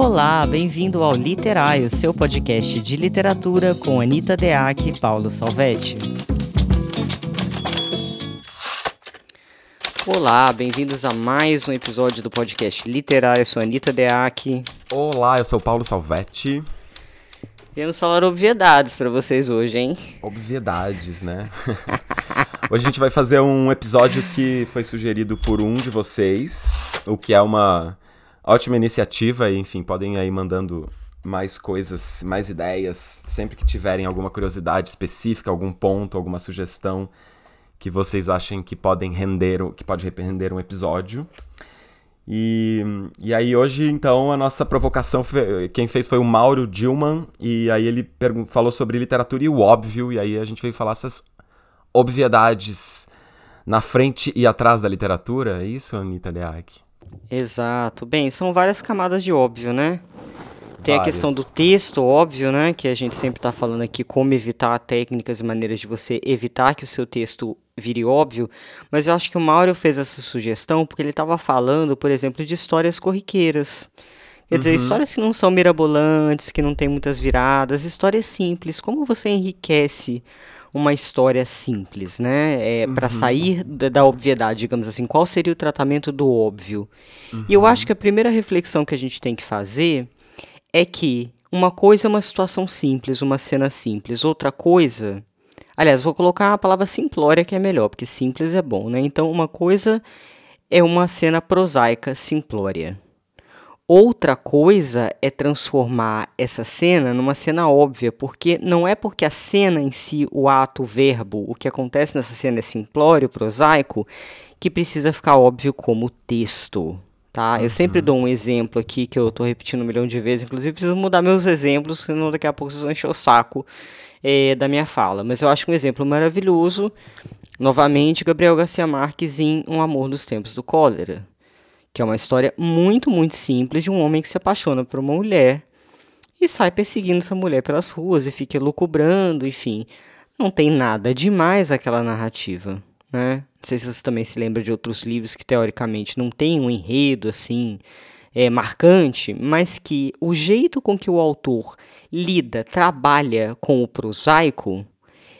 Olá, bem-vindo ao Literário, seu podcast de literatura com Anitta Deac e Paulo Salvetti. Olá, bem-vindos a mais um episódio do podcast Literário. Eu sou Anitta Deac. Olá, eu sou Paulo Salvetti. Viemos falar obviedades para vocês hoje, hein? Obviedades, né? hoje a gente vai fazer um episódio que foi sugerido por um de vocês, o que é uma ótima iniciativa, enfim, podem aí mandando mais coisas, mais ideias, sempre que tiverem alguma curiosidade específica, algum ponto, alguma sugestão que vocês achem que podem render, que pode render um episódio. E, e aí hoje, então, a nossa provocação, quem fez foi o Mauro Dillman, e aí ele falou sobre literatura e o óbvio, e aí a gente veio falar essas obviedades na frente e atrás da literatura, é isso, Anitta Leak? Exato. Bem, são várias camadas de óbvio, né? Tem várias. a questão do texto, óbvio, né? Que a gente sempre está falando aqui como evitar técnicas e maneiras de você evitar que o seu texto vire óbvio. Mas eu acho que o Mauro fez essa sugestão porque ele estava falando, por exemplo, de histórias corriqueiras. Quer uhum. dizer, histórias que não são mirabolantes, que não tem muitas viradas, histórias simples. Como você enriquece uma história simples, né? É, uhum. Para sair da, da, obviedade, digamos assim, qual seria o tratamento do óbvio? Uhum. E eu acho que a primeira reflexão que a gente tem que fazer é que uma coisa é uma situação simples, uma cena simples, outra coisa. Aliás, vou colocar a palavra simplória que é melhor, porque simples é bom, né? Então, uma coisa é uma cena prosaica, simplória. Outra coisa é transformar essa cena numa cena óbvia, porque não é porque a cena em si, o ato, o verbo, o que acontece nessa cena é simplório, prosaico, que precisa ficar óbvio como texto. Tá? Uhum. Eu sempre dou um exemplo aqui que eu estou repetindo um milhão de vezes, inclusive preciso mudar meus exemplos, senão daqui a pouco vocês vão encher o saco é, da minha fala. Mas eu acho um exemplo maravilhoso, novamente, Gabriel Garcia Marques em Um Amor dos Tempos do Cólera que é uma história muito, muito simples de um homem que se apaixona por uma mulher e sai perseguindo essa mulher pelas ruas e fica lucubrando, enfim. Não tem nada demais aquela narrativa, né? Não sei se você também se lembra de outros livros que teoricamente não tem um enredo assim é, marcante, mas que o jeito com que o autor lida, trabalha com o prosaico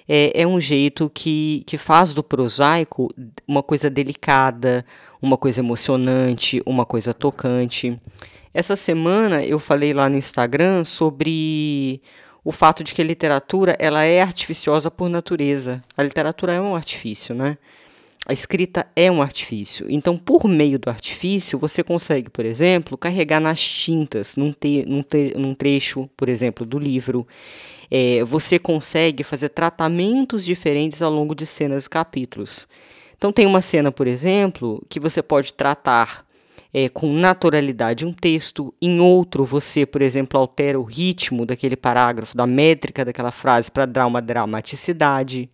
é, é um jeito que, que faz do prosaico uma coisa delicada, uma coisa emocionante, uma coisa tocante. Essa semana eu falei lá no Instagram sobre o fato de que a literatura ela é artificiosa por natureza. A literatura é um artifício, né? A escrita é um artifício. Então, por meio do artifício, você consegue, por exemplo, carregar nas tintas, num, te, num, te, num trecho, por exemplo, do livro. É, você consegue fazer tratamentos diferentes ao longo de cenas e capítulos. Então, tem uma cena, por exemplo, que você pode tratar é, com naturalidade um texto, em outro, você, por exemplo, altera o ritmo daquele parágrafo, da métrica daquela frase para dar uma dramaticidade.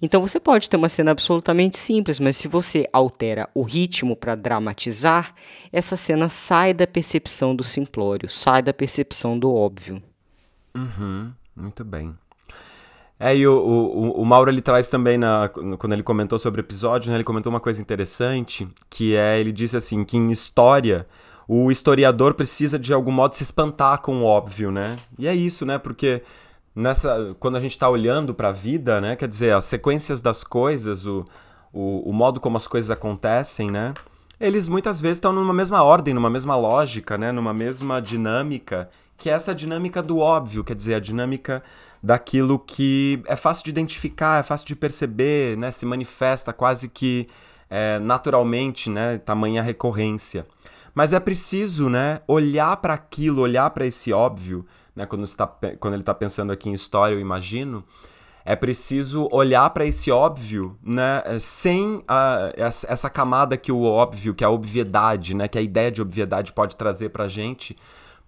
Então você pode ter uma cena absolutamente simples, mas se você altera o ritmo para dramatizar, essa cena sai da percepção do simplório, sai da percepção do óbvio. Uhum, muito bem. É, e o, o, o Mauro ele traz também, na, quando ele comentou sobre o episódio, né, ele comentou uma coisa interessante, que é, ele disse assim, que em história, o historiador precisa de algum modo se espantar com o óbvio, né? E é isso, né? Porque nessa quando a gente está olhando para a vida, né? Quer dizer, as sequências das coisas, o, o, o modo como as coisas acontecem, né? Eles muitas vezes estão numa mesma ordem, numa mesma lógica, né? Numa mesma dinâmica, que é essa dinâmica do óbvio, quer dizer, a dinâmica daquilo que é fácil de identificar, é fácil de perceber, né? Se manifesta quase que é, naturalmente, né? Tamanha recorrência. Mas é preciso, né? Olhar para aquilo, olhar para esse óbvio, né? Quando, está, quando ele está pensando aqui em história, eu imagino. É preciso olhar para esse óbvio, né, sem a, essa camada que o óbvio, que a obviedade, né, que a ideia de obviedade pode trazer para a gente,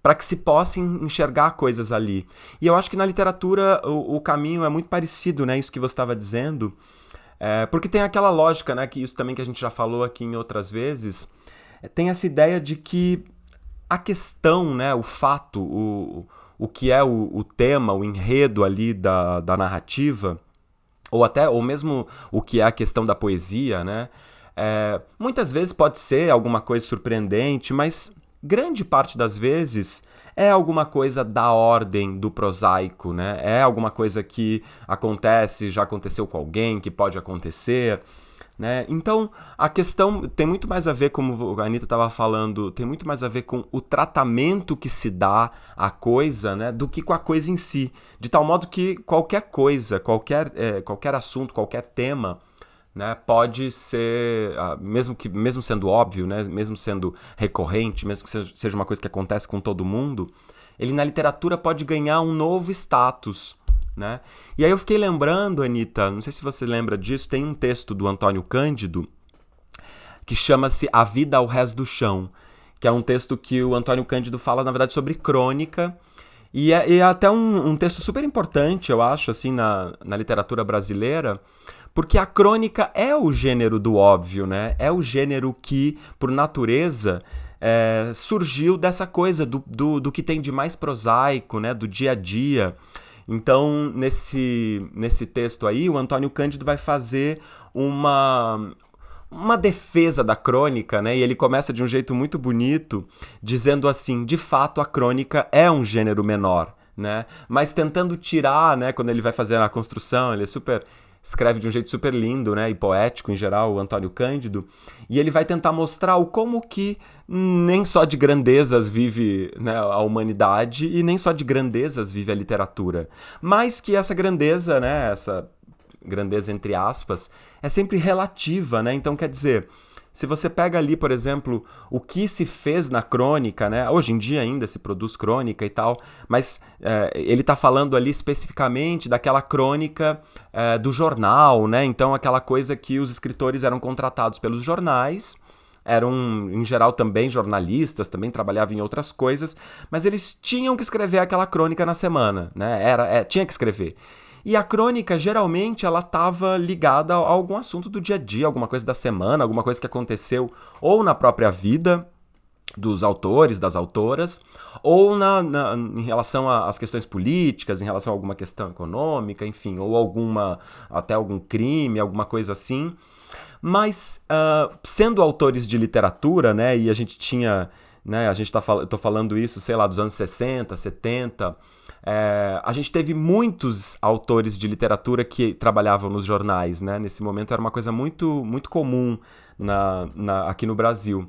para que se possa enxergar coisas ali. E eu acho que na literatura o, o caminho é muito parecido, né? Isso que você estava dizendo. É, porque tem aquela lógica, né? Que isso também que a gente já falou aqui em outras vezes. É, tem essa ideia de que a questão, né? O fato, o, o que é o, o tema, o enredo ali da, da narrativa, ou até, ou mesmo o que é a questão da poesia, né? É, muitas vezes pode ser alguma coisa surpreendente, mas grande parte das vezes é alguma coisa da ordem do prosaico, né? É alguma coisa que acontece, já aconteceu com alguém, que pode acontecer. Né? Então, a questão tem muito mais a ver, como a Anitta estava falando, tem muito mais a ver com o tratamento que se dá à coisa né, do que com a coisa em si. De tal modo que qualquer coisa, qualquer, é, qualquer assunto, qualquer tema, né, pode ser, ah, mesmo, que, mesmo sendo óbvio, né, mesmo sendo recorrente, mesmo que seja uma coisa que acontece com todo mundo, ele na literatura pode ganhar um novo status né? E aí eu fiquei lembrando, Anitta, não sei se você lembra disso, tem um texto do Antônio Cândido que chama-se A Vida ao Resto do Chão, que é um texto que o Antônio Cândido fala, na verdade, sobre crônica, e é, é até um, um, texto super importante, eu acho, assim, na, na literatura brasileira, porque a crônica é o gênero do óbvio, né? É o gênero que, por natureza, é, surgiu dessa coisa do, do, do que tem de mais prosaico, né? Do dia a dia. Então, nesse, nesse texto aí, o Antônio Cândido vai fazer uma, uma defesa da crônica, né? E ele começa de um jeito muito bonito, dizendo assim: de fato, a crônica é um gênero menor, né? Mas tentando tirar, né? Quando ele vai fazer a construção, ele é super escreve de um jeito super lindo, né, e poético em geral, o Antônio Cândido, e ele vai tentar mostrar o como que nem só de grandezas vive né, a humanidade e nem só de grandezas vive a literatura, mas que essa grandeza, né, essa grandeza entre aspas, é sempre relativa, né? Então quer dizer, se você pega ali, por exemplo, o que se fez na crônica, né? Hoje em dia ainda se produz crônica e tal, mas é, ele está falando ali especificamente daquela crônica é, do jornal, né? Então aquela coisa que os escritores eram contratados pelos jornais eram, em geral, também jornalistas, também trabalhavam em outras coisas, mas eles tinham que escrever aquela crônica na semana, né? Era, é, tinha que escrever. E a crônica, geralmente, ela estava ligada a algum assunto do dia a dia, alguma coisa da semana, alguma coisa que aconteceu ou na própria vida dos autores, das autoras, ou na, na, em relação às questões políticas, em relação a alguma questão econômica, enfim, ou alguma até algum crime, alguma coisa assim. Mas uh, sendo autores de literatura, né, e a gente tinha, né, a gente tá fal tô falando isso, sei lá, dos anos 60, 70, é, a gente teve muitos autores de literatura que trabalhavam nos jornais, né? Nesse momento era uma coisa muito, muito comum na, na, aqui no Brasil.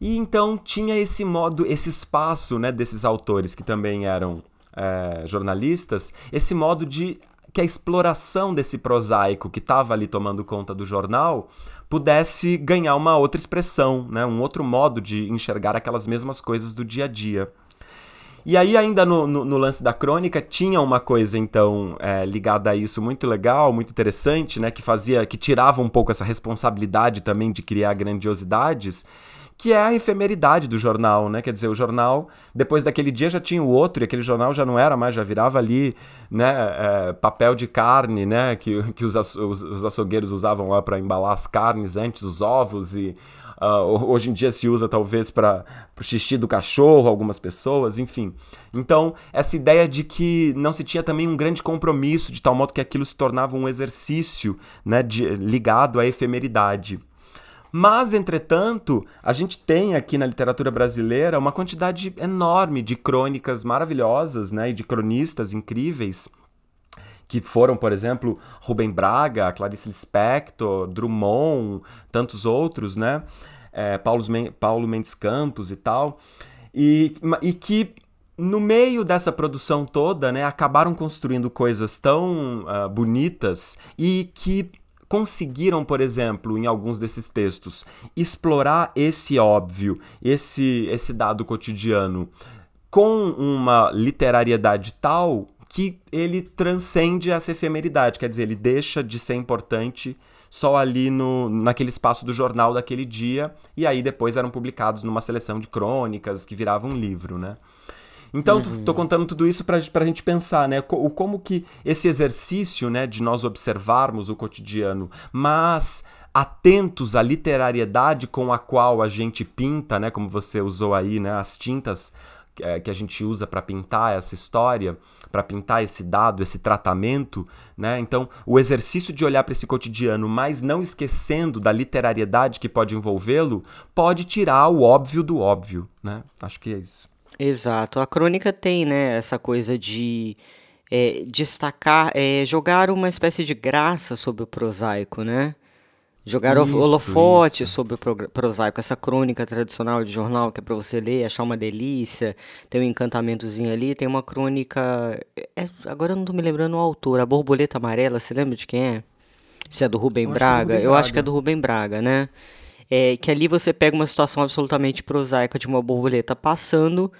E então tinha esse modo, esse espaço né, desses autores que também eram é, jornalistas, esse modo de que a exploração desse prosaico que estava ali tomando conta do jornal pudesse ganhar uma outra expressão, né, um outro modo de enxergar aquelas mesmas coisas do dia a dia. E aí, ainda no, no, no, lance da crônica, tinha uma coisa, então, é, ligada a isso muito legal, muito interessante, né? Que fazia, que tirava um pouco essa responsabilidade também de criar grandiosidades, que é a efemeridade do jornal, né? Quer dizer, o jornal, depois daquele dia já tinha o outro, e aquele jornal já não era mais, já virava ali, né? É, papel de carne, né? Que, que os, os, os açougueiros usavam lá para embalar as carnes antes, os ovos e Uh, hoje em dia se usa talvez para o xixi do cachorro, algumas pessoas, enfim. Então, essa ideia de que não se tinha também um grande compromisso, de tal modo que aquilo se tornava um exercício né, de, ligado à efemeridade. Mas, entretanto, a gente tem aqui na literatura brasileira uma quantidade enorme de crônicas maravilhosas né, e de cronistas incríveis que foram, por exemplo, Rubem Braga, Clarice Lispector, Drummond, tantos outros, né? É, Paulo, Paulo Mendes Campos e tal, e, e que no meio dessa produção toda, né, acabaram construindo coisas tão uh, bonitas e que conseguiram, por exemplo, em alguns desses textos, explorar esse óbvio, esse, esse dado cotidiano com uma literariedade tal que ele transcende essa efemeridade, quer dizer, ele deixa de ser importante só ali no, naquele espaço do jornal daquele dia, e aí depois eram publicados numa seleção de crônicas que virava um livro, né? Então, uhum. tô contando tudo isso para a gente pensar, né? O, como que esse exercício, né, de nós observarmos o cotidiano, mas atentos à literariedade com a qual a gente pinta, né, como você usou aí, né, as tintas é, que a gente usa para pintar essa história, para pintar esse dado, esse tratamento, né? Então, o exercício de olhar para esse cotidiano, mas não esquecendo da literariedade que pode envolvê-lo, pode tirar o óbvio do óbvio, né? Acho que é isso. Exato. A crônica tem, né, essa coisa de é, destacar, é, jogar uma espécie de graça sobre o prosaico, né? Jogar isso, holofote isso. sobre o prosaico, essa crônica tradicional de jornal que é para você ler, achar uma delícia, tem um encantamentozinho ali, tem uma crônica. É, agora eu não tô me lembrando o autor, a borboleta amarela, você lembra de quem é? Se é do Rubem eu Braga? É eu Braga. acho que é do Rubem Braga, né? É, que ali você pega uma situação absolutamente prosaica de uma borboleta passando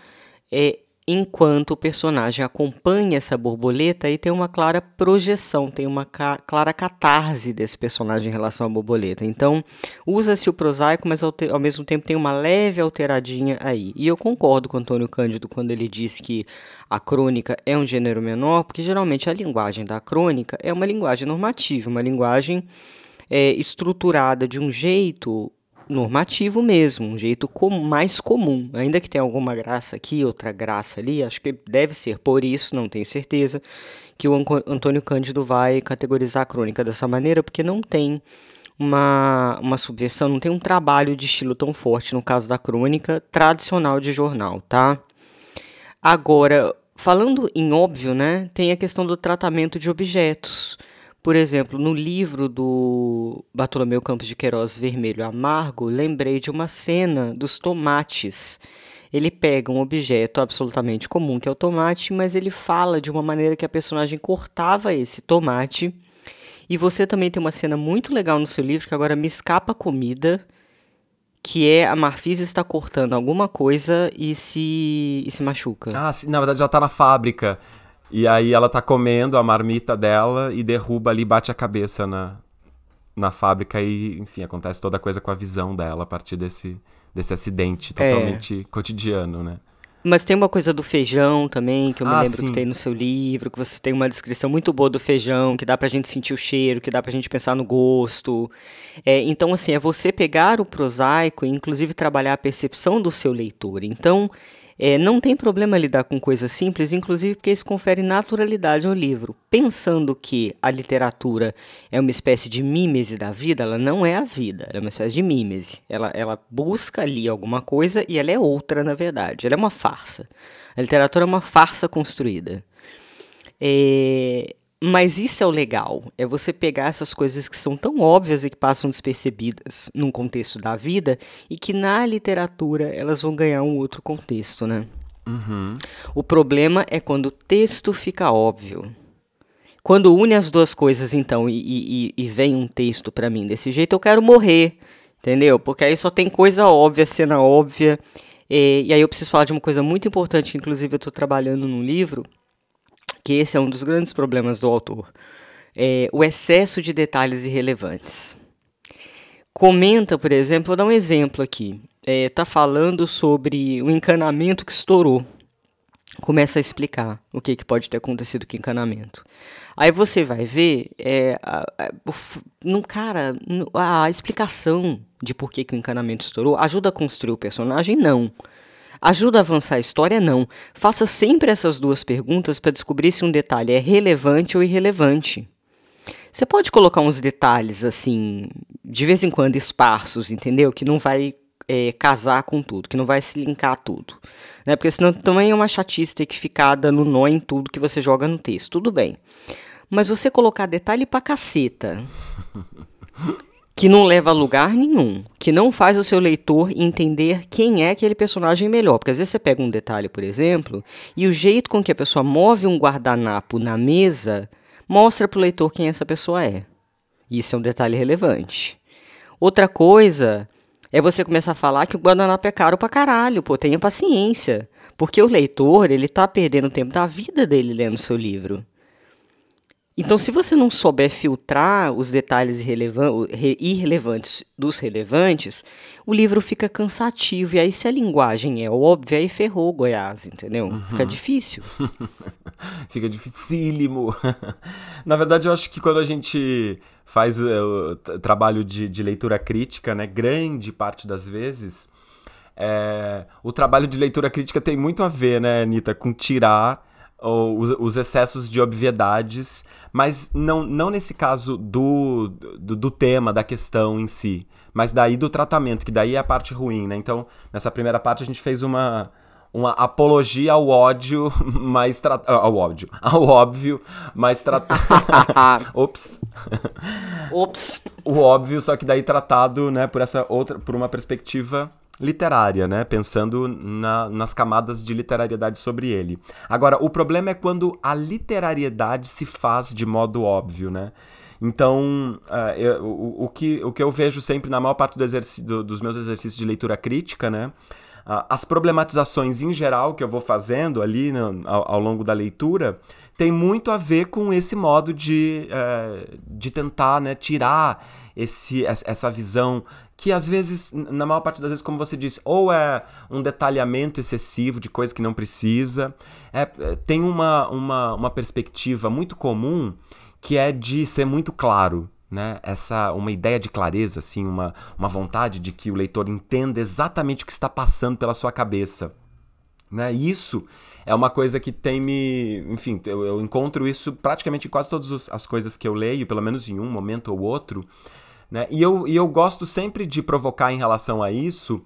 é, enquanto o personagem acompanha essa borboleta e tem uma clara projeção, tem uma ca clara catarse desse personagem em relação à borboleta. Então, usa-se o prosaico, mas ao, ao, mesmo tempo tem uma leve alteradinha aí. E eu concordo com Antônio Cândido quando ele diz que a crônica é um gênero menor, porque geralmente a linguagem da crônica é uma linguagem normativa, uma linguagem é, estruturada de um jeito normativo mesmo, um jeito com, mais comum. Ainda que tenha alguma graça aqui, outra graça ali, acho que deve ser por isso, não tenho certeza, que o Antônio Cândido vai categorizar a crônica dessa maneira, porque não tem uma, uma subversão, não tem um trabalho de estilo tão forte no caso da crônica tradicional de jornal, tá? Agora, falando em óbvio, né, tem a questão do tratamento de objetos. Por exemplo, no livro do Bartolomeu Campos de Queiroz Vermelho Amargo, lembrei de uma cena dos tomates. Ele pega um objeto absolutamente comum, que é o tomate, mas ele fala de uma maneira que a personagem cortava esse tomate. E você também tem uma cena muito legal no seu livro, que agora me escapa a comida, que é a Marfisa está cortando alguma coisa e se, e se machuca. Ah, sim, na verdade ela está na fábrica. E aí ela tá comendo a marmita dela e derruba ali, bate a cabeça na, na fábrica e, enfim, acontece toda coisa com a visão dela a partir desse, desse acidente é. totalmente é. cotidiano, né? Mas tem uma coisa do feijão também, que eu me ah, lembro sim. que tem no seu livro, que você tem uma descrição muito boa do feijão, que dá pra gente sentir o cheiro, que dá pra gente pensar no gosto. É, então, assim, é você pegar o prosaico e, inclusive, trabalhar a percepção do seu leitor. Então, é, não tem problema lidar com coisas simples, inclusive porque isso confere naturalidade ao livro. Pensando que a literatura é uma espécie de mímese da vida, ela não é a vida, ela é uma espécie de mímese. Ela, ela busca ali alguma coisa e ela é outra, na verdade. Ela é uma farsa. A literatura é uma farsa construída. É, mas isso é o legal, é você pegar essas coisas que são tão óbvias e que passam despercebidas num contexto da vida e que na literatura elas vão ganhar um outro contexto, né? Uhum. O problema é quando o texto fica óbvio. Quando une as duas coisas, então, e, e, e vem um texto para mim desse jeito, eu quero morrer, entendeu? Porque aí só tem coisa óbvia, cena óbvia. E, e aí eu preciso falar de uma coisa muito importante, inclusive eu estou trabalhando num livro, que esse é um dos grandes problemas do autor, é o excesso de detalhes irrelevantes. Comenta, por exemplo, vou dar um exemplo aqui. Está é, tá falando sobre o encanamento que estourou. Começa a explicar o que, que pode ter acontecido com o encanamento. Aí você vai ver, é, a, a, cara, a explicação de por que, que o encanamento estourou ajuda a construir o personagem? Não. Ajuda a avançar a história? Não. Faça sempre essas duas perguntas para descobrir se um detalhe é relevante ou irrelevante. Você pode colocar uns detalhes assim, de vez em quando esparsos, entendeu? Que não vai é, casar com tudo, que não vai se linkar tudo. Né? Porque senão também é uma chatice ter que ficar dando nó em tudo que você joga no texto. Tudo bem. Mas você colocar detalhe pra caceta que não leva a lugar nenhum, que não faz o seu leitor entender quem é aquele personagem melhor. Porque às vezes você pega um detalhe, por exemplo, e o jeito com que a pessoa move um guardanapo na mesa mostra para o leitor quem essa pessoa é. Isso é um detalhe relevante. Outra coisa é você começar a falar que o guardanapo é caro pra caralho, pô, tenha paciência. Porque o leitor, ele tá perdendo tempo da vida dele lendo seu livro. Então, se você não souber filtrar os detalhes irrelevantes dos relevantes, o livro fica cansativo. E aí, se a linguagem é óbvia, aí ferrou Goiás, entendeu? Uhum. Fica difícil. fica dificílimo. Na verdade, eu acho que quando a gente faz o trabalho de, de leitura crítica, né, grande parte das vezes, é, o trabalho de leitura crítica tem muito a ver, né, Anitta, com tirar os, os, excessos de obviedades, mas não, não nesse caso do, do, do, tema, da questão em si, mas daí do tratamento, que daí é a parte ruim, né? Então, nessa primeira parte a gente fez uma, uma apologia ao ódio, mais tratado. Ao ódio. Ao óbvio, mais tratado. Ops. Ops. O óbvio, só que daí tratado, né, por essa outra. por uma perspectiva literária, né? Pensando na, nas camadas de literariedade sobre ele. Agora, o problema é quando a literariedade se faz de modo óbvio, né? Então, uh, eu, o, o, que, o que eu vejo sempre na maior parte do do, dos meus exercícios de leitura crítica, né? Uh, as problematizações em geral que eu vou fazendo ali no, ao, ao, longo da leitura tem muito a ver com esse modo de, uh, de tentar né, tirar esse, essa visão que às vezes, na maior parte das vezes, como você disse, ou é um detalhamento excessivo de coisa que não precisa, é, é, tem uma, uma, uma perspectiva muito comum que é de ser muito claro, né? Essa uma ideia de clareza, assim, uma, uma vontade de que o leitor entenda exatamente o que está passando pela sua cabeça, né? Isso é uma coisa que tem me, enfim, eu, eu encontro isso praticamente em quase todas as coisas que eu leio, pelo menos em um momento ou outro. Né? E, eu, e eu gosto sempre de provocar em relação a isso,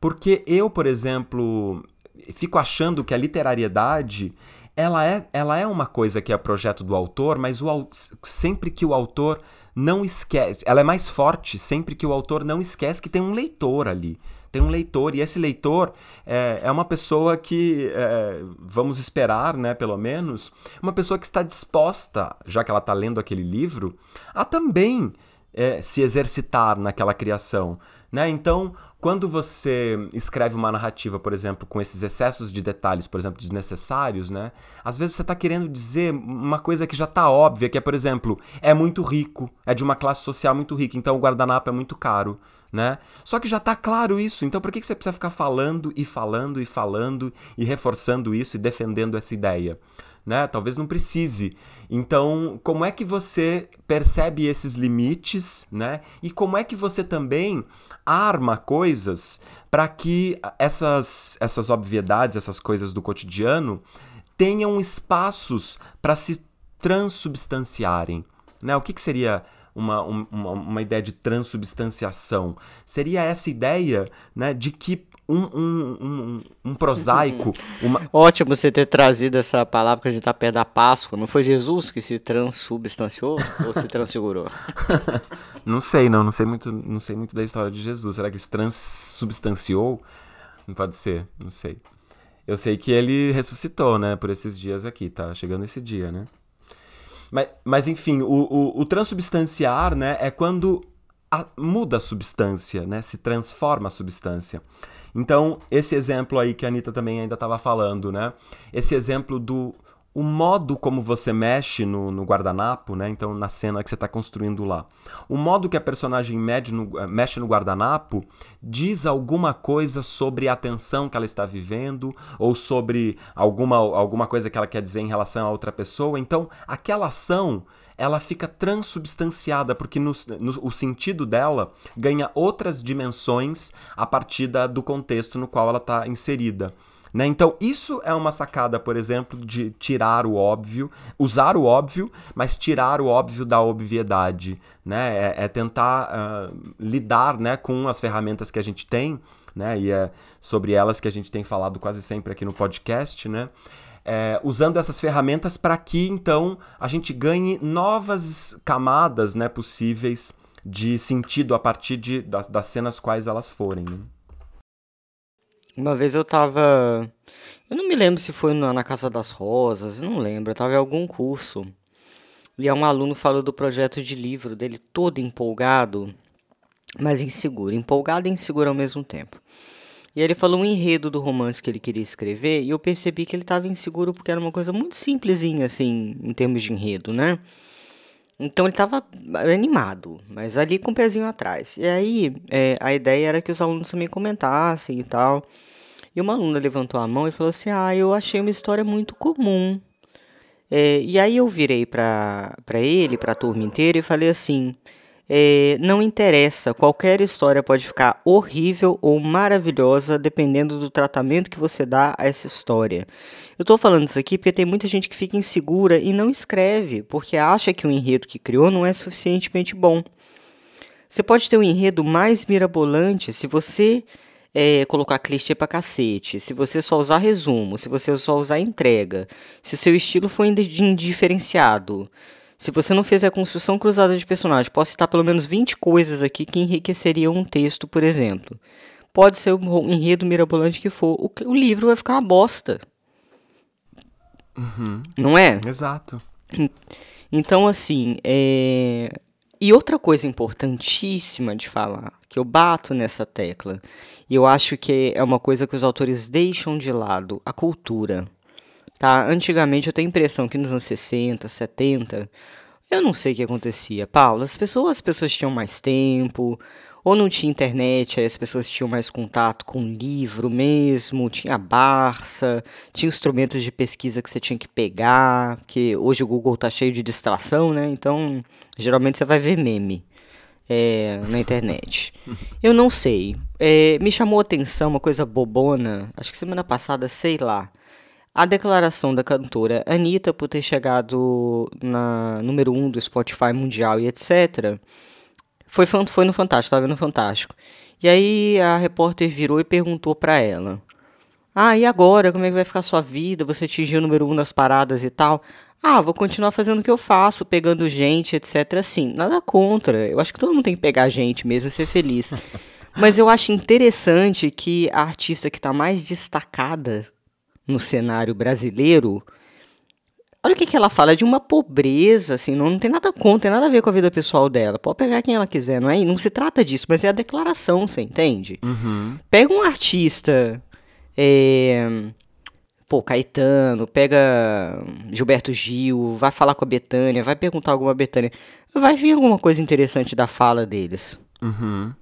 porque eu, por exemplo, fico achando que a literariedade ela é, ela é uma coisa que é projeto do autor, mas o, sempre que o autor não esquece, ela é mais forte sempre que o autor não esquece que tem um leitor ali. Tem um leitor, e esse leitor é, é uma pessoa que, é, vamos esperar, né, pelo menos, uma pessoa que está disposta, já que ela está lendo aquele livro, a também é, se exercitar naquela criação. Né? Então, quando você escreve uma narrativa, por exemplo, com esses excessos de detalhes, por exemplo, desnecessários, né? às vezes você está querendo dizer uma coisa que já está óbvia, que é, por exemplo, é muito rico, é de uma classe social muito rica, então o guardanapo é muito caro. Né? Só que já está claro isso, então por que você precisa ficar falando e falando e falando e reforçando isso e defendendo essa ideia? né? Talvez não precise. Então, como é que você percebe esses limites, né? E como é que você também arma coisas para que essas, essas obviedades, essas coisas do cotidiano tenham espaços para se transubstanciarem, né? O que, que seria uma, uma, uma ideia de transubstanciação? Seria essa ideia né, de que um, um, um, um prosaico. Uma... Ótimo você ter trazido essa palavra que a gente está perto da Páscoa. Não foi Jesus que se transubstanciou ou se transfigurou? não sei, não. Não sei, muito, não sei muito da história de Jesus. Será que se transubstanciou? Não pode ser, não sei. Eu sei que ele ressuscitou, né? Por esses dias aqui, tá chegando esse dia, né? Mas, mas enfim, o, o, o transubstanciar, né? É quando a, muda a substância, né? Se transforma a substância. Então, esse exemplo aí que a Anitta também ainda estava falando, né? Esse exemplo do o modo como você mexe no, no guardanapo, né? Então, na cena que você está construindo lá. O modo que a personagem no, eh, mexe no guardanapo diz alguma coisa sobre a tensão que ela está vivendo ou sobre alguma, alguma coisa que ela quer dizer em relação a outra pessoa. Então, aquela ação ela fica transubstanciada, porque no, no, o sentido dela ganha outras dimensões a partir da, do contexto no qual ela está inserida. Né? Então, isso é uma sacada, por exemplo, de tirar o óbvio, usar o óbvio, mas tirar o óbvio da obviedade. Né? É, é tentar uh, lidar né, com as ferramentas que a gente tem, né? e é sobre elas que a gente tem falado quase sempre aqui no podcast, né? É, usando essas ferramentas para que então a gente ganhe novas camadas né, possíveis de sentido a partir de, das, das cenas quais elas forem. Né? Uma vez eu tava. Eu não me lembro se foi na, na Casa das Rosas, não lembro, eu tava em algum curso. E um aluno falou do projeto de livro dele todo empolgado, mas inseguro. Empolgado e inseguro ao mesmo tempo. E ele falou um enredo do romance que ele queria escrever, e eu percebi que ele estava inseguro porque era uma coisa muito simplesinha, assim, em termos de enredo, né? Então ele estava animado, mas ali com o pezinho atrás. E aí é, a ideia era que os alunos também comentassem e tal. E uma aluna levantou a mão e falou assim: Ah, eu achei uma história muito comum. É, e aí eu virei para ele, para a turma inteira, e falei assim: é, não interessa, qualquer história pode ficar horrível ou maravilhosa dependendo do tratamento que você dá a essa história. Eu estou falando isso aqui porque tem muita gente que fica insegura e não escreve, porque acha que o enredo que criou não é suficientemente bom. Você pode ter um enredo mais mirabolante se você é, colocar clichê pra cacete, se você só usar resumo, se você só usar entrega, se seu estilo for indiferenciado, se você não fizer a construção cruzada de personagem, posso citar pelo menos 20 coisas aqui que enriqueceriam um texto, por exemplo. Pode ser o enredo mirabolante que for, o, o livro vai ficar uma bosta. Uhum. Não é? Exato. Então, assim, é... E outra coisa importantíssima de falar, que eu bato nessa tecla, e eu acho que é uma coisa que os autores deixam de lado, a cultura. Tá? Antigamente eu tenho a impressão que nos anos 60, 70, eu não sei o que acontecia. Paulo, as pessoas, as pessoas tinham mais tempo, ou não tinha internet, aí as pessoas tinham mais contato com livro mesmo, tinha Barça, tinha instrumentos de pesquisa que você tinha que pegar, porque hoje o Google tá cheio de distração, né? Então, geralmente você vai ver meme. É, na internet. Eu não sei. É, me chamou a atenção uma coisa bobona, acho que semana passada, sei lá. A declaração da cantora Anitta por ter chegado na número 1 um do Spotify mundial e etc. Foi, foi no Fantástico, estava no Fantástico. E aí a repórter virou e perguntou para ela: Ah, e agora? Como é que vai ficar a sua vida? Você atingiu o número 1 um nas paradas e tal? Ah, vou continuar fazendo o que eu faço, pegando gente, etc. Assim, nada contra. Eu acho que todo mundo tem que pegar gente mesmo e ser feliz. Mas eu acho interessante que a artista que está mais destacada no cenário brasileiro, olha o que, que ela fala de uma pobreza, assim, não, não tem nada contra, tem nada a ver com a vida pessoal dela. Pode pegar quem ela quiser, não é? Não se trata disso, mas é a declaração, você entende? Uhum. Pega um artista, é, pô, Caetano, pega Gilberto Gil, vai falar com a Betânia, vai perguntar alguma Betânia, vai vir alguma coisa interessante da fala deles. Uhum.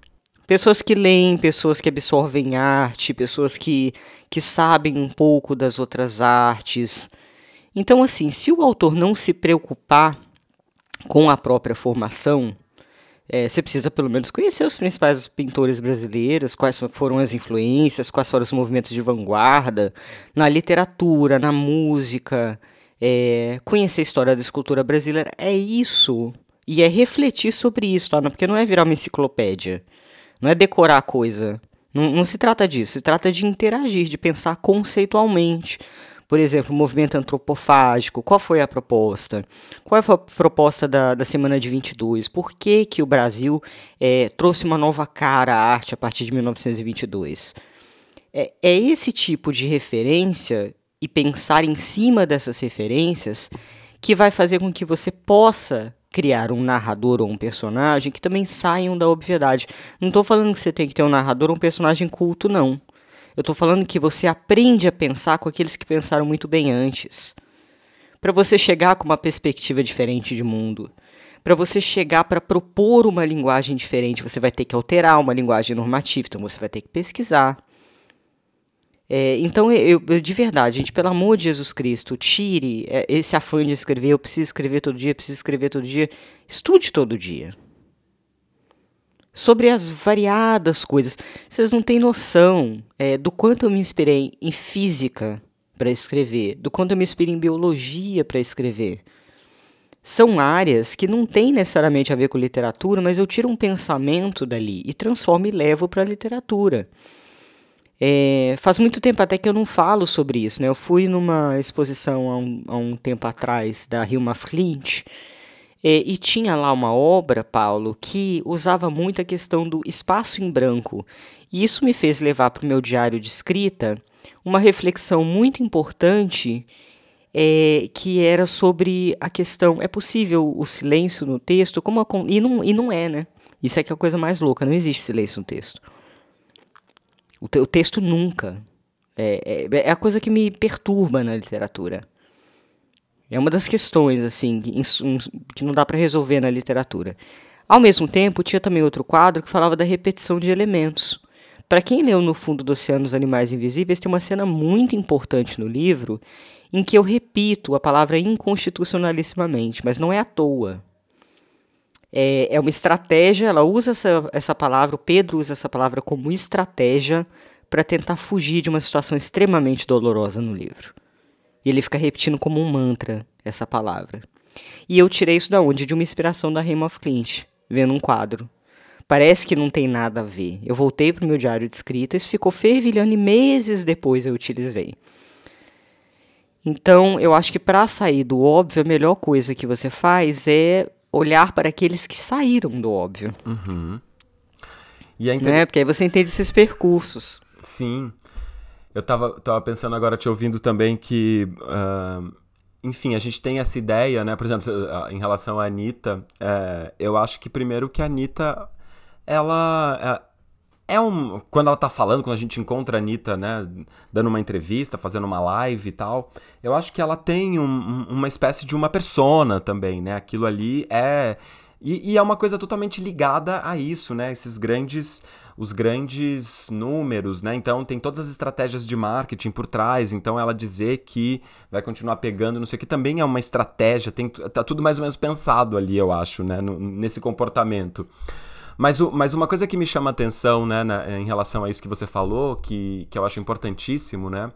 Pessoas que leem, pessoas que absorvem arte, pessoas que, que sabem um pouco das outras artes. Então, assim, se o autor não se preocupar com a própria formação, é, você precisa pelo menos conhecer os principais pintores brasileiros, quais foram as influências, quais foram os movimentos de vanguarda na literatura, na música, é, conhecer a história da escultura brasileira. É isso. E é refletir sobre isso, tá? Porque não é virar uma enciclopédia. Não é decorar coisa. Não, não se trata disso. Se trata de interagir, de pensar conceitualmente. Por exemplo, o movimento antropofágico, qual foi a proposta? Qual foi a proposta da, da semana de 22? Por que, que o Brasil é, trouxe uma nova cara à arte a partir de 1922? É, é esse tipo de referência e pensar em cima dessas referências que vai fazer com que você possa criar um narrador ou um personagem que também saiam da obviedade. Não estou falando que você tem que ter um narrador ou um personagem culto, não. Eu estou falando que você aprende a pensar com aqueles que pensaram muito bem antes. Para você chegar com uma perspectiva diferente de mundo. Para você chegar para propor uma linguagem diferente, você vai ter que alterar uma linguagem normativa, então você vai ter que pesquisar. É, então, eu, eu, de verdade, gente, pelo amor de Jesus Cristo, tire é, esse afã de escrever. Eu preciso escrever todo dia, preciso escrever todo dia. Estude todo dia. Sobre as variadas coisas. Vocês não têm noção é, do quanto eu me inspirei em física para escrever, do quanto eu me inspirei em biologia para escrever. São áreas que não têm necessariamente a ver com literatura, mas eu tiro um pensamento dali e transformo e levo para a literatura. É, faz muito tempo até que eu não falo sobre isso, né? Eu fui numa exposição há um, há um tempo atrás da Hilma Flint é, e tinha lá uma obra, Paulo, que usava muito a questão do espaço em branco. E isso me fez levar para o meu diário de escrita uma reflexão muito importante é, que era sobre a questão: é possível o silêncio no texto? Como a, e, não, e não é, né? Isso é que é a coisa mais louca, não existe silêncio no texto. O, te, o texto nunca. É, é, é, a coisa que me perturba na literatura. É uma das questões, assim, que não dá para resolver na literatura. Ao mesmo tempo, tinha também outro quadro que falava da repetição de elementos. Para quem leu No Fundo do Oceano os Animais Invisíveis, tem uma cena muito importante no livro em que eu repito a palavra inconstitucionalissimamente, mas não é à toa. É, é uma estratégia, ela usa essa, essa palavra, o Pedro usa essa palavra como estratégia para tentar fugir de uma situação extremamente dolorosa no livro. E ele fica repetindo como um mantra essa palavra. E eu tirei isso da onde? De uma inspiração da Raymond Clint, vendo um quadro. Parece que não tem nada a ver. Eu voltei para o meu diário de escrita, isso ficou fervilhando e meses depois eu utilizei. Então, eu acho que para sair do óbvio, a melhor coisa que você faz é olhar para aqueles que saíram do óbvio. Uhum. E é inter... né? Porque aí você entende esses percursos. Sim. Eu tava, tava pensando agora, te ouvindo também, que. Uh, enfim, a gente tem essa ideia, né? Por exemplo, em relação à Anitta, é, eu acho que primeiro que a Anitta. Ela. É, um. Quando ela tá falando, quando a gente encontra a Anitta, né? Dando uma entrevista, fazendo uma live e tal, eu acho que ela tem um, uma espécie de uma persona também, né? Aquilo ali é. E, e, é uma coisa totalmente ligada a isso, né? Esses grandes, os grandes números, né? Então tem todas as estratégias de marketing por trás. Então ela dizer que vai continuar pegando, não sei o que, também é uma estratégia. Tem, tá tudo mais ou menos pensado ali, eu acho, né? No, nesse comportamento. Mas, o, mas uma coisa que me chama atenção, né, na, em relação a isso que você falou, que, que eu acho importantíssimo, né?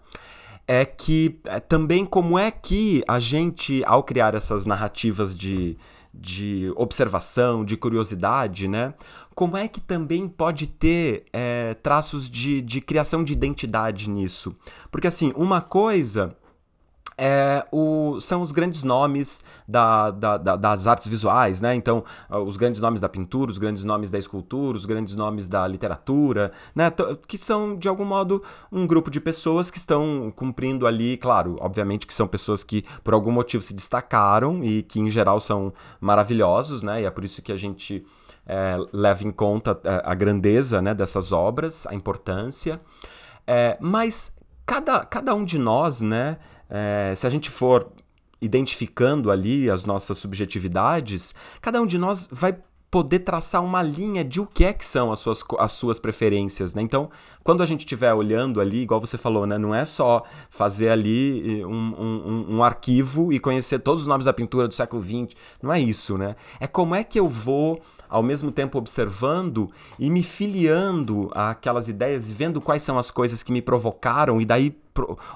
É que é, também como é que a gente, ao criar essas narrativas de de observação, de curiosidade, né? Como é que também pode ter é, traços de, de criação de identidade nisso? Porque, assim, uma coisa é, o, são os grandes nomes da, da, da, das artes visuais, né? Então, ah, os grandes nomes da pintura, os grandes nomes da escultura, os grandes nomes da literatura, né? Que são, de algum modo, um grupo de pessoas que estão cumprindo ali, claro, obviamente que são pessoas que por algum motivo se destacaram e que, em geral, são maravilhosos, né? E é por isso que a gente é, leva em conta é, a grandeza né, dessas obras, a importância. É, mas cada, cada um de nós, né? É, se a gente for identificando ali as nossas subjetividades, cada um de nós vai poder traçar uma linha de o que é que são as suas, as suas preferências, né? Então, quando a gente estiver olhando ali, igual você falou, né? Não é só fazer ali eh, um, um, um, arquivo e conhecer todos os nomes da pintura do século XX. Não é isso, né? É como é que eu vou ao mesmo tempo observando e me filiando àquelas ideias e vendo quais são as coisas que me provocaram e daí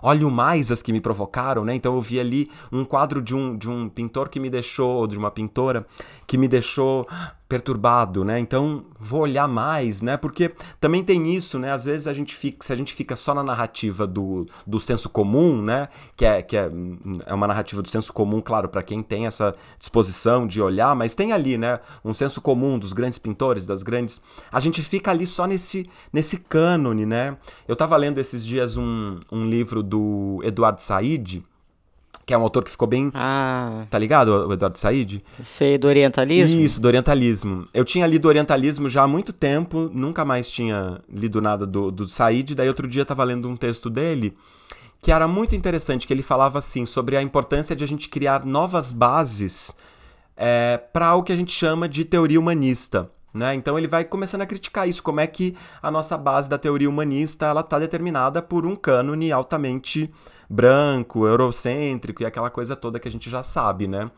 olho mais as que me provocaram, né? Então eu vi ali um quadro de um, de um pintor que me deixou, ou de uma pintora que me deixou perturbado, né? Então vou olhar mais, né? Porque também tem isso, né? Às vezes a gente fica, se a gente fica só na narrativa do, do senso comum, né? Que é, que é, é uma narrativa do senso comum, claro, para quem tem essa disposição de olhar, mas tem ali, né? Um senso comum dos grandes pintores, das grandes. A gente fica ali só nesse, nesse cânone, né? Eu tava lendo esses dias um, um livro do Eduardo Said que é um autor que ficou bem. Ah. Tá ligado, o Eduardo Said? Sei, do orientalismo? Isso, do orientalismo. Eu tinha lido orientalismo já há muito tempo, nunca mais tinha lido nada do, do Said, daí outro dia tava lendo um texto dele que era muito interessante, que ele falava assim sobre a importância de a gente criar novas bases é, para o que a gente chama de teoria humanista. Né? Então ele vai começando a criticar isso, como é que a nossa base da teoria humanista ela está determinada por um cânone altamente branco, eurocêntrico e aquela coisa toda que a gente já sabe, né?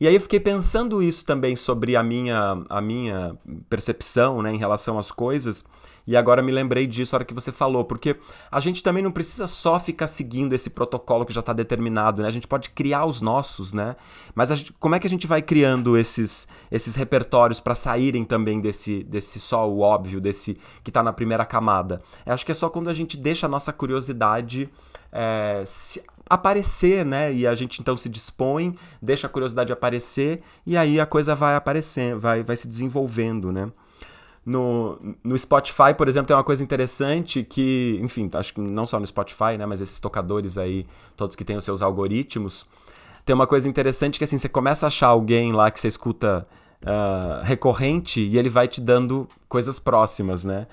E aí eu fiquei pensando isso também sobre a minha, a minha percepção né, em relação às coisas. E agora me lembrei disso na hora que você falou, porque a gente também não precisa só ficar seguindo esse protocolo que já está determinado, né? A gente pode criar os nossos, né? Mas gente, como é que a gente vai criando esses, esses repertórios para saírem também desse, desse só o óbvio, desse que está na primeira camada? Eu acho que é só quando a gente deixa a nossa curiosidade é, se, aparecer, né? E a gente então se dispõe, deixa a curiosidade aparecer e aí a coisa vai aparecendo, vai, vai se desenvolvendo, né? No, no Spotify, por exemplo, tem uma coisa interessante que, enfim, acho que não só no Spotify, né, mas esses tocadores aí, todos que têm os seus algoritmos, tem uma coisa interessante que assim, você começa a achar alguém lá que você escuta uh, recorrente e ele vai te dando coisas próximas, né?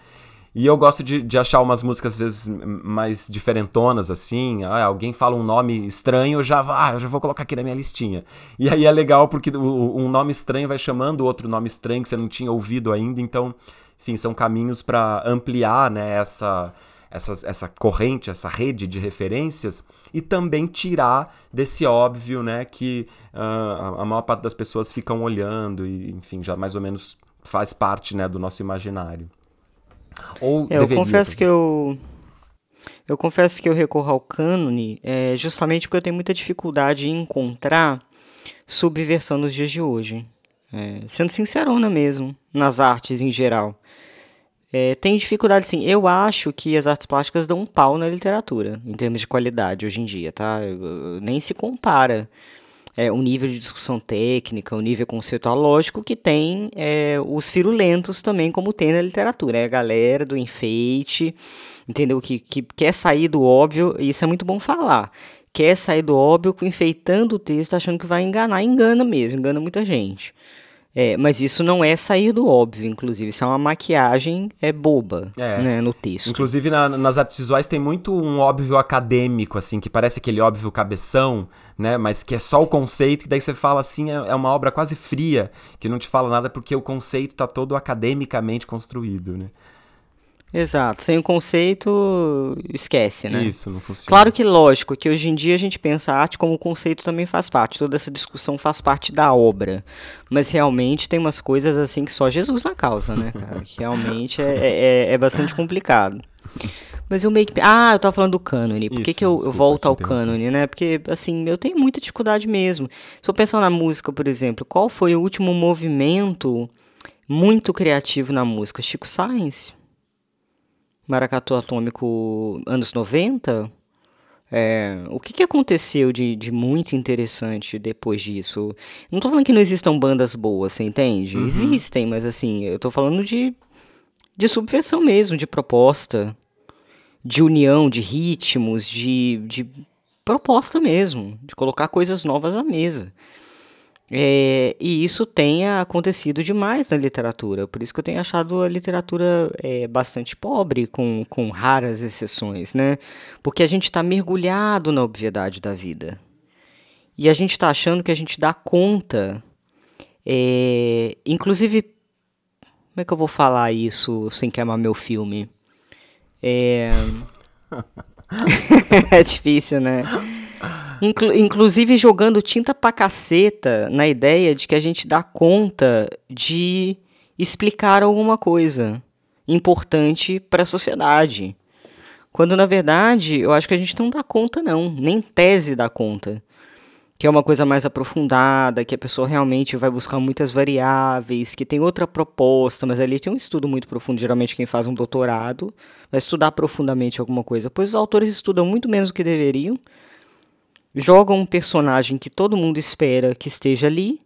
E eu gosto de, de achar umas músicas, às vezes, mais diferentonas, assim. Ah, alguém fala um nome estranho, eu já, ah, eu já vou colocar aqui na minha listinha. E aí é legal porque um nome estranho vai chamando outro nome estranho que você não tinha ouvido ainda. Então, enfim, são caminhos para ampliar né, essa, essas, essa corrente, essa rede de referências e também tirar desse óbvio, né, que uh, a maior parte das pessoas ficam olhando e, enfim, já mais ou menos faz parte, né, do nosso imaginário. Ou é, eu confesso que eu eu confesso que eu recorro ao cânone é, justamente porque eu tenho muita dificuldade em encontrar subversão nos dias de hoje. É, sendo sincerona mesmo, nas artes em geral. É, tem dificuldade sim. Eu acho que as artes plásticas dão um pau na literatura, em termos de qualidade hoje em dia, tá? Nem se compara é, o nível de discussão técnica, o nível conceitual, lógico que tem é, os firulentos também, como tem na literatura. É a galera do enfeite, entendeu? Que, que quer sair do óbvio, e isso é muito bom falar. Quer sair do óbvio enfeitando o texto, achando que vai enganar, engana mesmo, engana muita gente. É, mas isso não é sair do óbvio, inclusive. Isso é uma maquiagem é boba é. Né, no texto. Inclusive, na, nas artes visuais tem muito um óbvio acadêmico, assim, que parece aquele óbvio cabeção, né? Mas que é só o conceito, e daí você fala assim, é, é uma obra quase fria, que não te fala nada porque o conceito está todo academicamente construído, né? Exato, sem o conceito, esquece, né? Isso, não funciona. Claro que lógico que hoje em dia a gente pensa a arte como conceito também faz parte, toda essa discussão faz parte da obra. Mas realmente tem umas coisas assim que só Jesus na causa, né, cara? Que realmente é, é, é, é bastante complicado. Mas eu meio que. Ah, eu tava falando do cânone. Por Isso, que, que eu, eu volto ao cânone, né? Porque, assim, eu tenho muita dificuldade mesmo. Se eu pensar na música, por exemplo, qual foi o último movimento muito criativo na música? Chico Sainz? Maracatu Atômico anos 90, é, o que, que aconteceu de, de muito interessante depois disso? Não tô falando que não existam bandas boas, você entende? Uhum. Existem, mas assim, eu tô falando de, de subversão mesmo, de proposta, de união, de ritmos, de, de proposta mesmo, de colocar coisas novas à mesa. É, e isso tenha acontecido demais na literatura. Por isso que eu tenho achado a literatura é, bastante pobre, com, com raras exceções, né? Porque a gente está mergulhado na obviedade da vida. E a gente está achando que a gente dá conta. É, inclusive, como é que eu vou falar isso sem queimar meu filme? É, é difícil, né? Inclu inclusive jogando tinta pra caceta na ideia de que a gente dá conta de explicar alguma coisa importante para a sociedade. Quando na verdade eu acho que a gente não dá conta, não, nem tese dá conta. Que é uma coisa mais aprofundada, que a pessoa realmente vai buscar muitas variáveis, que tem outra proposta, mas ali tem um estudo muito profundo. Geralmente, quem faz um doutorado vai estudar profundamente alguma coisa, pois os autores estudam muito menos do que deveriam jogam um personagem que todo mundo espera que esteja ali.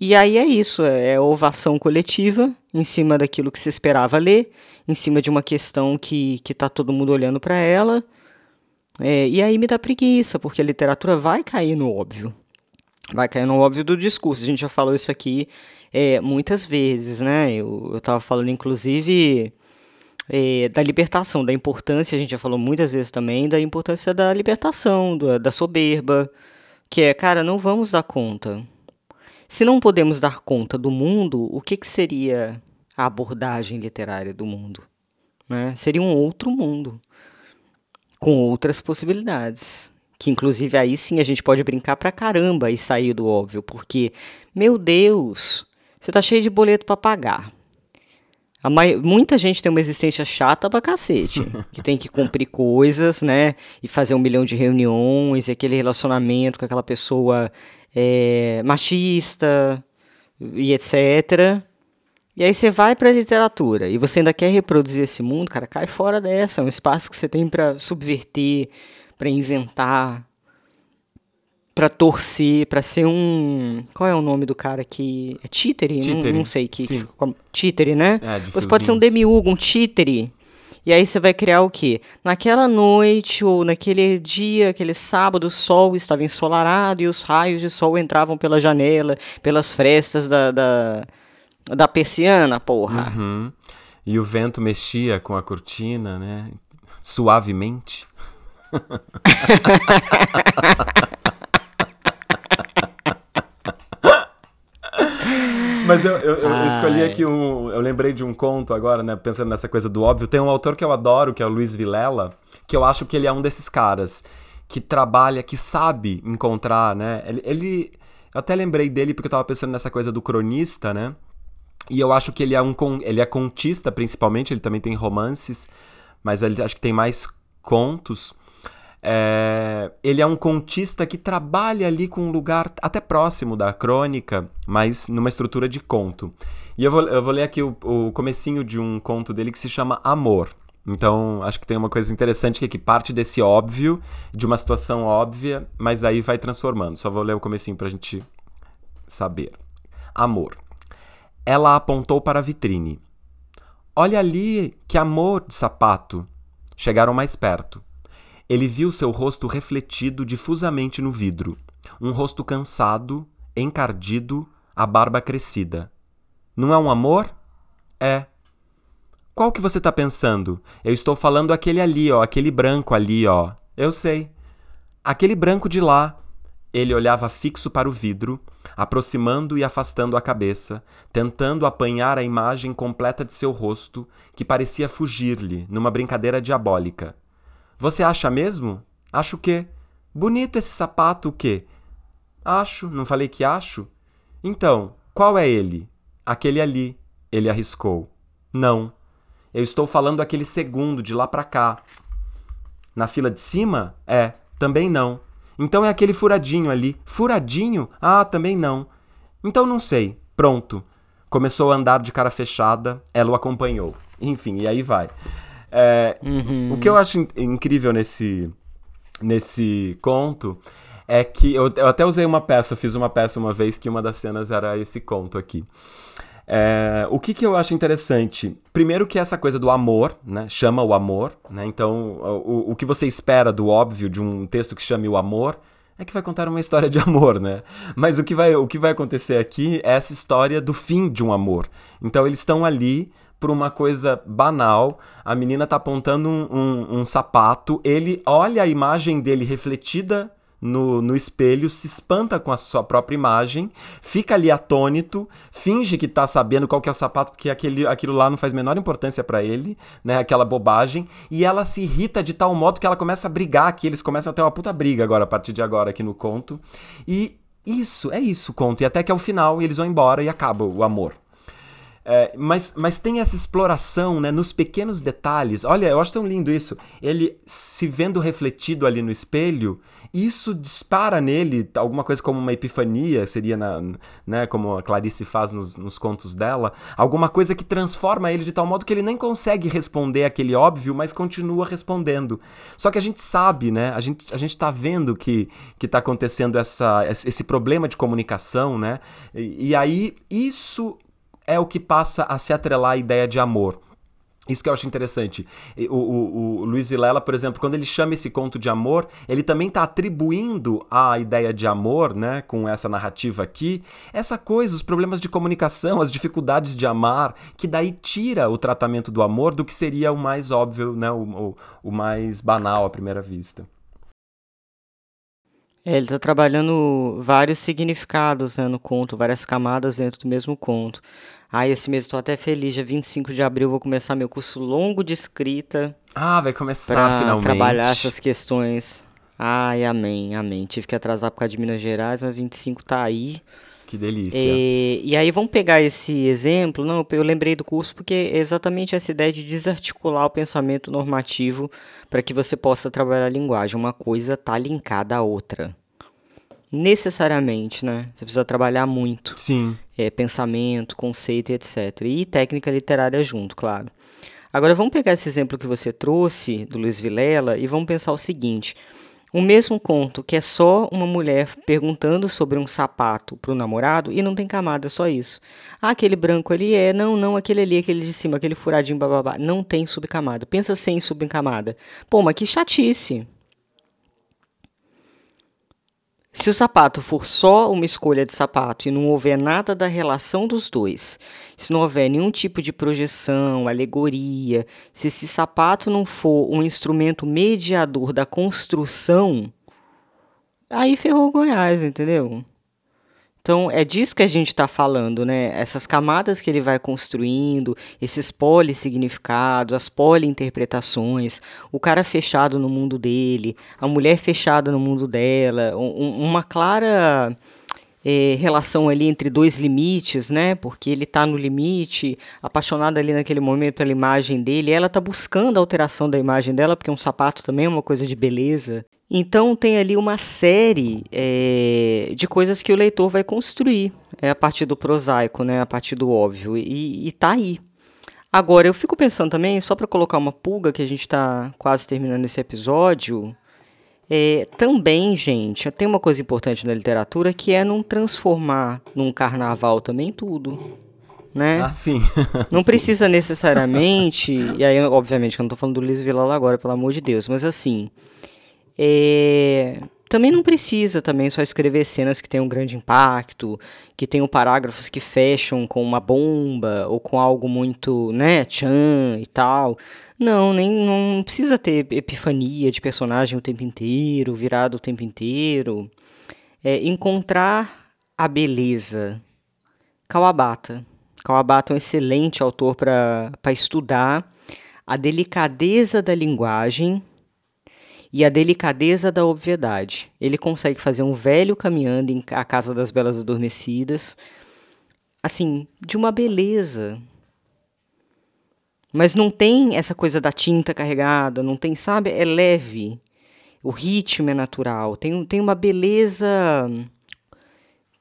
E aí é isso, é ovação coletiva em cima daquilo que se esperava ler, em cima de uma questão que, que tá todo mundo olhando para ela. É, e aí me dá preguiça, porque a literatura vai cair no óbvio. Vai cair no óbvio do discurso. A gente já falou isso aqui é, muitas vezes, né? Eu, eu tava falando, inclusive, é, da libertação, da importância, a gente já falou muitas vezes também, da importância da libertação, da, da soberba, que é, cara, não vamos dar conta. Se não podemos dar conta do mundo, o que, que seria a abordagem literária do mundo? Né? Seria um outro mundo, com outras possibilidades. Que inclusive aí sim a gente pode brincar pra caramba e sair do óbvio, porque, meu Deus, você tá cheio de boleto para pagar mai... Muita gente tem uma existência chata pra cacete. que tem que cumprir coisas, né? E fazer um milhão de reuniões, e aquele relacionamento com aquela pessoa é, machista e etc. E aí você vai pra literatura e você ainda quer reproduzir esse mundo, cara, cai fora dessa. É um espaço que você tem para subverter, para inventar, para torcer, para ser um. Qual é o nome do cara que. É títere? Não, não, sei. Que, que, títere, né? É, Você pode ser um demiurgo, um títere. E aí você vai criar o quê? Naquela noite ou naquele dia, aquele sábado, o sol estava ensolarado e os raios de sol entravam pela janela, pelas frestas da, da, da persiana, porra. Uhum. E o vento mexia com a cortina, né? Suavemente. Mas eu, eu, eu escolhi aqui um. Eu lembrei de um conto agora, né? Pensando nessa coisa do óbvio. Tem um autor que eu adoro, que é o Luiz Vilela, que eu acho que ele é um desses caras que trabalha, que sabe encontrar, né? Ele. ele eu até lembrei dele porque eu tava pensando nessa coisa do cronista, né? E eu acho que ele é um ele é contista principalmente, ele também tem romances, mas ele acho que tem mais contos. É, ele é um contista que trabalha ali com um lugar até próximo da crônica, mas numa estrutura de conto. E eu vou, eu vou ler aqui o, o comecinho de um conto dele que se chama Amor. Então, acho que tem uma coisa interessante que, é que parte desse óbvio, de uma situação óbvia, mas aí vai transformando. Só vou ler o comecinho pra gente saber. Amor. Ela apontou para a vitrine. Olha ali, que amor de sapato. Chegaram mais perto. Ele viu seu rosto refletido difusamente no vidro. Um rosto cansado, encardido, a barba crescida. Não é um amor? É. Qual que você está pensando? Eu estou falando aquele ali, ó, aquele branco ali, ó. Eu sei. Aquele branco de lá. Ele olhava fixo para o vidro, aproximando e afastando a cabeça, tentando apanhar a imagem completa de seu rosto, que parecia fugir-lhe numa brincadeira diabólica. Você acha mesmo? Acho o quê? Bonito esse sapato o quê? Acho, não falei que acho? Então, qual é ele? Aquele ali, ele arriscou. Não. Eu estou falando aquele segundo de lá para cá. Na fila de cima? É, também não. Então é aquele furadinho ali. Furadinho? Ah, também não. Então não sei. Pronto. Começou a andar de cara fechada, ela o acompanhou. Enfim, e aí vai. É, uhum. O que eu acho incrível nesse, nesse conto é que eu, eu, até usei uma peça, fiz uma peça uma vez que uma das cenas era esse conto aqui. É, o que, que eu acho interessante? Primeiro que essa coisa do amor, né? Chama o amor, né? Então, o, o que você espera do óbvio de um texto que chame o amor é que vai contar uma história de amor, né? Mas o que vai, o que vai acontecer aqui é essa história do fim de um amor. Então, eles estão ali por uma coisa banal. A menina tá apontando um, um, um sapato, ele olha a imagem dele refletida no, no espelho, se espanta com a sua própria imagem, fica ali atônito, finge que tá sabendo qual que é o sapato, porque aquele, aquilo lá não faz menor importância para ele, né? Aquela bobagem. E ela se irrita de tal modo que ela começa a brigar aqui. Eles começam a ter uma puta briga agora, a partir de agora, aqui no conto. E isso, é isso o conto. E até que ao final eles vão embora e acaba o amor. É, mas, mas tem essa exploração né, nos pequenos detalhes. Olha, eu acho tão lindo isso. Ele se vendo refletido ali no espelho, isso dispara nele alguma coisa como uma epifania, seria na, né, como a Clarice faz nos, nos contos dela. Alguma coisa que transforma ele de tal modo que ele nem consegue responder aquele óbvio, mas continua respondendo. Só que a gente sabe, né? A gente, a gente tá vendo que, que tá acontecendo essa, esse problema de comunicação, né? e, e aí isso é o que passa a se atrelar à ideia de amor. Isso que eu acho interessante. O, o, o Luiz Vilela, por exemplo, quando ele chama esse conto de amor, ele também está atribuindo à ideia de amor, né, com essa narrativa aqui, essa coisa, os problemas de comunicação, as dificuldades de amar, que daí tira o tratamento do amor do que seria o mais óbvio, né, o, o, o mais banal à primeira vista. É, ele está trabalhando vários significados né, no conto, várias camadas dentro do mesmo conto. Ah, esse mês estou até feliz, dia 25 de abril vou começar meu curso longo de escrita. Ah, vai começar finalmente. trabalhar essas questões. Ai, amém, amém. Tive que atrasar por causa de Minas Gerais, mas 25 tá aí. Que delícia. E, e aí vamos pegar esse exemplo. Não, eu lembrei do curso porque é exatamente essa ideia de desarticular o pensamento normativo para que você possa trabalhar a linguagem. Uma coisa tá linkada à outra. Necessariamente, né? Você precisa trabalhar muito. Sim. É, pensamento, conceito e etc. E técnica literária junto, claro. Agora vamos pegar esse exemplo que você trouxe do Luiz Vilela e vamos pensar o seguinte. O mesmo conto que é só uma mulher perguntando sobre um sapato para o namorado e não tem camada, só isso. Ah, aquele branco ali é, não, não, aquele ali, aquele de cima, aquele furadinho, bababá. Não tem subcamada. Pensa sem subcamada. Pô, mas que chatice. Se o sapato for só uma escolha de sapato e não houver nada da relação dos dois, se não houver nenhum tipo de projeção, alegoria, se esse sapato não for um instrumento mediador da construção, aí ferrou Goiás, entendeu? Então é disso que a gente está falando, né? Essas camadas que ele vai construindo, esses polissignificados, as poliinterpretações, o cara fechado no mundo dele, a mulher fechada no mundo dela, um, uma clara é, relação ali entre dois limites, né? Porque ele está no limite, apaixonado ali naquele momento pela imagem dele, ela está buscando a alteração da imagem dela, porque um sapato também é uma coisa de beleza. Então tem ali uma série é, de coisas que o leitor vai construir é, a partir do prosaico, né, a partir do óbvio, e, e tá aí. Agora, eu fico pensando também, só para colocar uma pulga, que a gente está quase terminando esse episódio, é, também, gente, tem uma coisa importante na literatura que é não transformar num carnaval também tudo. Né? Ah, sim. Não sim. precisa necessariamente. e aí, obviamente, que eu não estou falando do Luiz Vila agora, pelo amor de Deus, mas assim. É... Também não precisa também só escrever cenas que tenham um grande impacto, que tenham parágrafos que fecham com uma bomba ou com algo muito, né, tchan e tal. Não, nem não precisa ter epifania de personagem o tempo inteiro, virado o tempo inteiro. É, encontrar a beleza. Kawabata. Kawabata é um excelente autor para estudar a delicadeza da linguagem e a delicadeza da obviedade. Ele consegue fazer um velho caminhando em A Casa das Belas Adormecidas, assim, de uma beleza. Mas não tem essa coisa da tinta carregada, não tem, sabe? É leve. O ritmo é natural. Tem, tem uma beleza.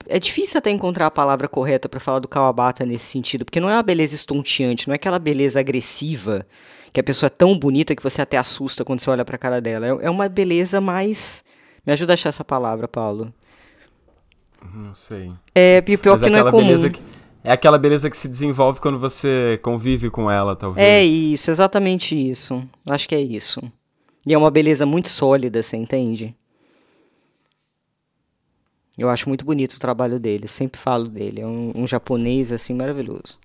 É difícil até encontrar a palavra correta para falar do Kawabata nesse sentido, porque não é uma beleza estonteante, não é aquela beleza agressiva que a pessoa é tão bonita que você até assusta quando você olha para a cara dela. É, é uma beleza mais. Me ajuda a achar essa palavra, Paulo. Não sei. É, pior Mas que não é comum. Que, é aquela beleza que se desenvolve quando você convive com ela, talvez. É isso, exatamente isso. Acho que é isso. E é uma beleza muito sólida, você entende? Eu acho muito bonito o trabalho dele, sempre falo dele. É um, um japonês, assim, maravilhoso.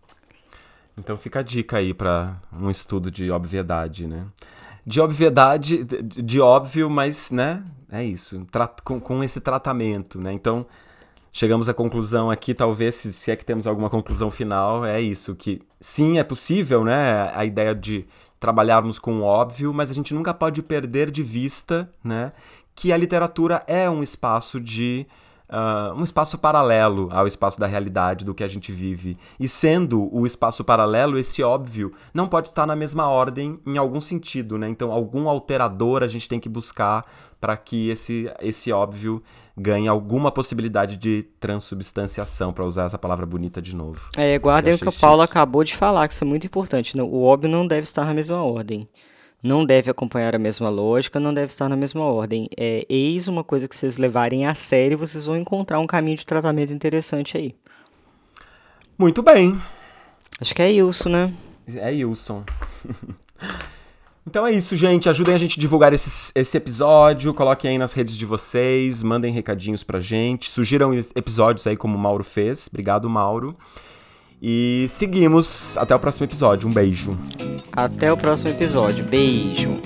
Então fica a dica aí para um estudo de obviedade, né? De obviedade, de, de óbvio, mas, né? É isso, com, com, esse tratamento, né? Então, chegamos à conclusão aqui, talvez, se, se é que temos alguma conclusão final, é isso, que sim, é possível, né? A ideia de trabalharmos com o óbvio, mas a gente nunca pode perder de vista, né? Que a literatura é um espaço de uh, um espaço paralelo ao espaço da realidade do que a gente vive. E sendo o espaço paralelo, esse óbvio não pode estar na mesma ordem em algum sentido, né? Então, algum alterador a gente tem que buscar para que esse, esse óbvio ganhe alguma possibilidade de transubstanciação, para usar essa palavra bonita de novo. É, guardem o que o Paulo acabou de falar, que isso é muito importante. O óbvio não deve estar na mesma ordem não deve acompanhar a mesma lógica, não deve estar na mesma ordem. É, eis uma coisa que vocês levarem a sério, vocês vão encontrar um caminho de tratamento interessante aí. Muito bem. Acho que é isso, né? É Wilson. então é isso, gente. Ajudem a gente a divulgar esse, esse episódio. Coloquem aí nas redes de vocês. Mandem recadinhos pra gente. Sugiram episódios aí, como o Mauro fez. Obrigado, Mauro. E seguimos. Até o próximo episódio. Um beijo. Até o próximo episódio. Beijo.